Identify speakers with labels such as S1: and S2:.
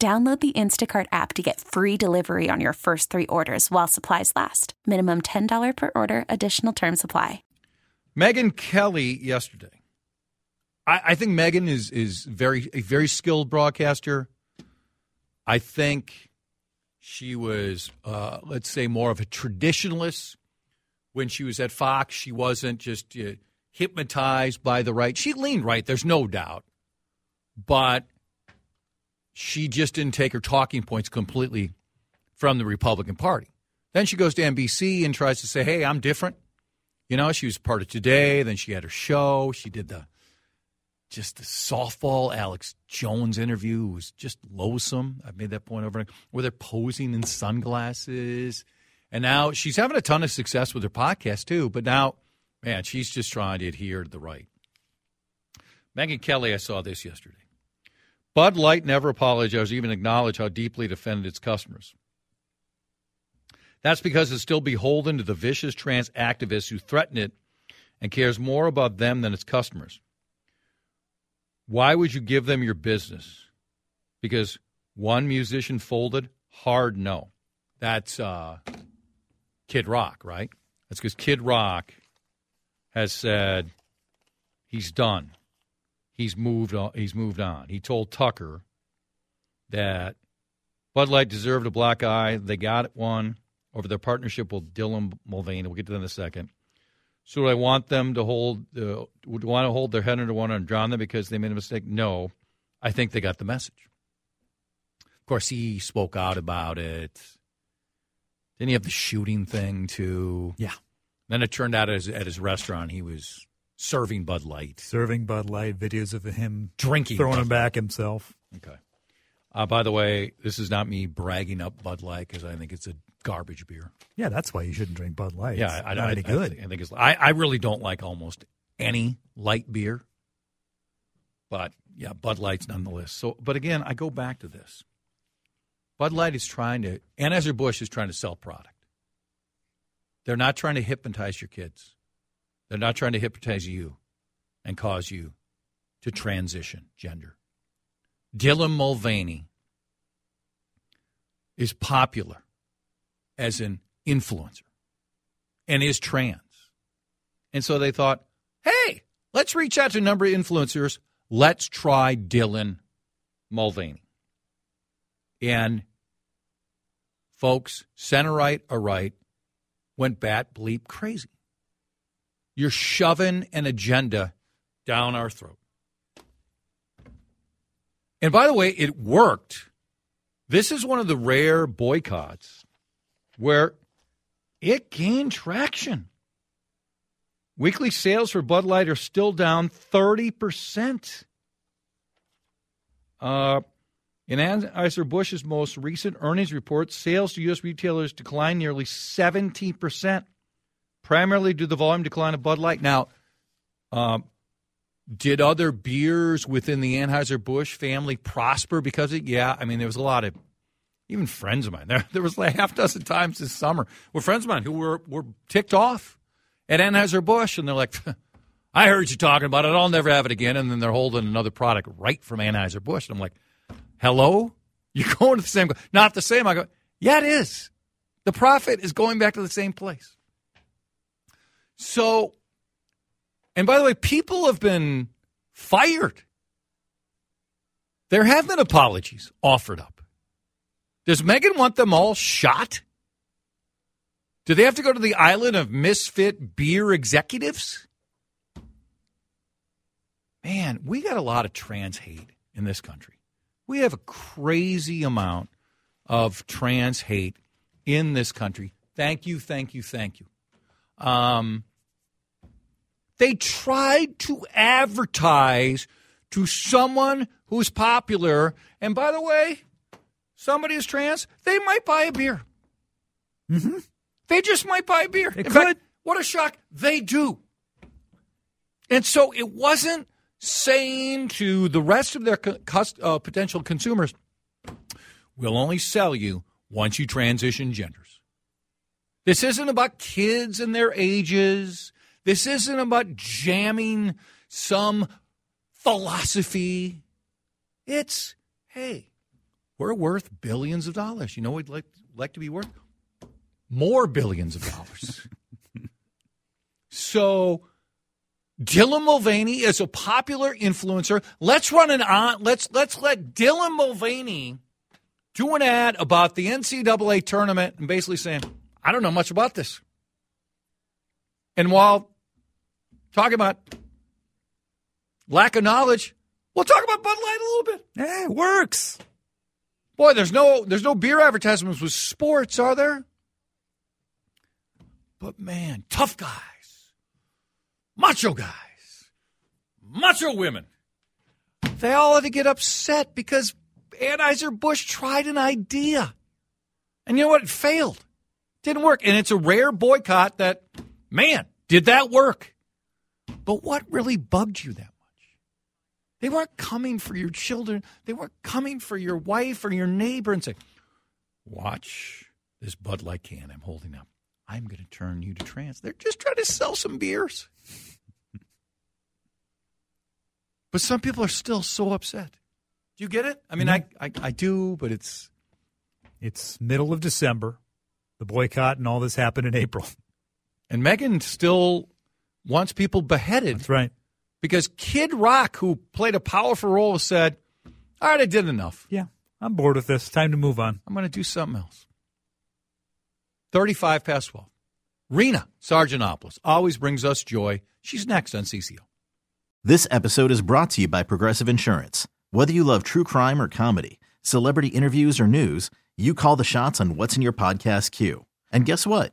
S1: Download the Instacart app to get free delivery on your first three orders while supplies last. Minimum $10 per order, additional term supply.
S2: Megyn Kelly yesterday. I, I think Megyn is is very a very skilled broadcaster. I think she was, uh, let's say, more of a traditionalist when she was at Fox. She wasn't just uh, hypnotized by the right. She leaned right. There's no doubt, but she just didn't take her talking points completely from the Republican Party. Then she goes to NBC and tries to say, hey, I'm different. You know, she was part of Today. Then she had her show. She did the just the softball Alex Jones interview was just loathsome. I've made that point over where they're posing in sunglasses. And now she's having a ton of success with her podcast too. But now, man, she's just trying to adhere to the right. Megyn Kelly, I saw this yesterday. Bud Light never apologized or even acknowledged how deeply it offended its customers. That's because it's still beholden to the vicious trans activists who threaten it and cares more about them than its customers. Why would you give them your business? Because one musician folded? Hard no. That's uh, Kid Rock, right? That's because Kid Rock has said he's done. He's moved on. He's moved on. He told Tucker that Bud Light deserved a black eye. They got one over their partnership with Dylan Mulvaney. We'll get to that in a second. So do I want them to hold? Uh, would want to hold their head under water and drown them because they made a mistake? No, I think they got the message. Of course, he spoke out about it. Then you have the shooting thing too.
S3: Yeah.
S2: Then it turned out at his, at his restaurant he was serving Bud Light,
S3: Serving Bud Light, videos of him
S2: drinking,
S3: throwing
S2: Bud
S3: him back himself.
S2: Okay. Uh, by the way, this is not me bragging up Bud Light because I think it's a garbage beer.
S3: Yeah, that's why you shouldn't drink Bud Light.
S2: Yeah,
S3: It's
S2: I,
S3: not
S2: I,
S3: any
S2: I
S3: good.
S2: think, I think it's. I, I really don't like almost any light beer, but yeah, Bud Light's nonetheless. So, but again, I go back to this. Bud Light is trying to, Anheuser Busch is trying to sell product. They're not trying to hypnotize your kids. They're not trying to hypnotize you and cause you to transition gender. Dylan Mulvaney is popular as an influencer and is trans. And so they thought, hey, let's reach out to a number of influencers. Let's try Dylan Mulvaney. And folks, center right or right, went bat bleep crazy. You're shoving an agenda down our throat. And by the way, it worked. This is one of the rare boycotts where it gained traction. Weekly sales for Bud Light are still down 30%. Uh, in Anheuser-Busch's most recent earnings report, sales to U.S. retailers declined nearly 17%, primarily due to the volume decline of Bud Light. Now, um, did other beers within the Anheuser-Busch family prosper because of it? Yeah. I mean, there was a lot of, even friends of mine. There, there was like a half dozen times this summer where friends of mine who were, were ticked off at Anheuser-Busch, and they're like, I heard you talking about it. I'll never have it again. And then they're holding another product right from Anheuser-Busch. And I'm like, hello? You're going to the same, not the same. I go, yeah, it is. The profit is going back to the same place. So, and by the way, people have been fired. There have been apologies offered up. Does Megyn want them all shot? Do they have to go to the island of misfit beer executives? Man, we got a lot of trans hate in this country. We have a crazy amount of trans hate in this country. Thank you, thank you, thank you. Um, they tried to advertise to someone who's popular, and by the way, somebody is trans, they might buy a beer.
S3: Mm-hmm.
S2: They just might buy a beer.
S3: They
S2: In
S3: could.
S2: fact, what a shock. They do. And so it wasn't saying to the rest of their co- uh, potential consumers, we'll only sell you once you transition genders. This isn't about kids and their ages. This isn't about jamming some philosophy. It's, hey, we're worth billions of dollars. You know what we'd like, like to be worth? More billions of dollars. so Dylan Mulvaney is a popular influencer. Let's run an on. Let's let's let Dylan Mulvaney do an ad about the NCAA tournament and basically saying, I don't know much about this. And while talking about lack of knowledge, we'll talk about Bud Light a little bit.
S3: Yeah, it works.
S2: Boy, there's no there's no beer advertisements with sports, are there? But man, tough guys, macho guys, macho women. They all had to get upset because Anheuser-Busch tried an idea. And you know what? It failed. Didn't work. And it's a rare boycott that, man, did that work? But what really bugged you that much? They weren't coming for your children. They weren't coming for your wife or your neighbor and say, Watch this Bud Light can I'm holding up. I'm going to turn you to trans. They're just trying to sell some beers. but some people are still so upset. Do you get it? I mean, I, I, I do, but it's.
S3: It's middle of December. The boycott and all this happened in April.
S2: And Megyn still wants people beheaded
S3: That's right.
S2: because Kid Rock, who played a powerful role, said, All right, I did enough.
S3: Yeah, I'm bored with this. Time to move on.
S2: I'm going to do something else. 35 past 12. Rena Sarigianopoulos always brings us joy. She's next on CCO.
S4: This episode is brought to you by Progressive Insurance. Whether you love true crime or comedy, celebrity interviews or news, you call the shots on what's in your podcast queue. And guess what?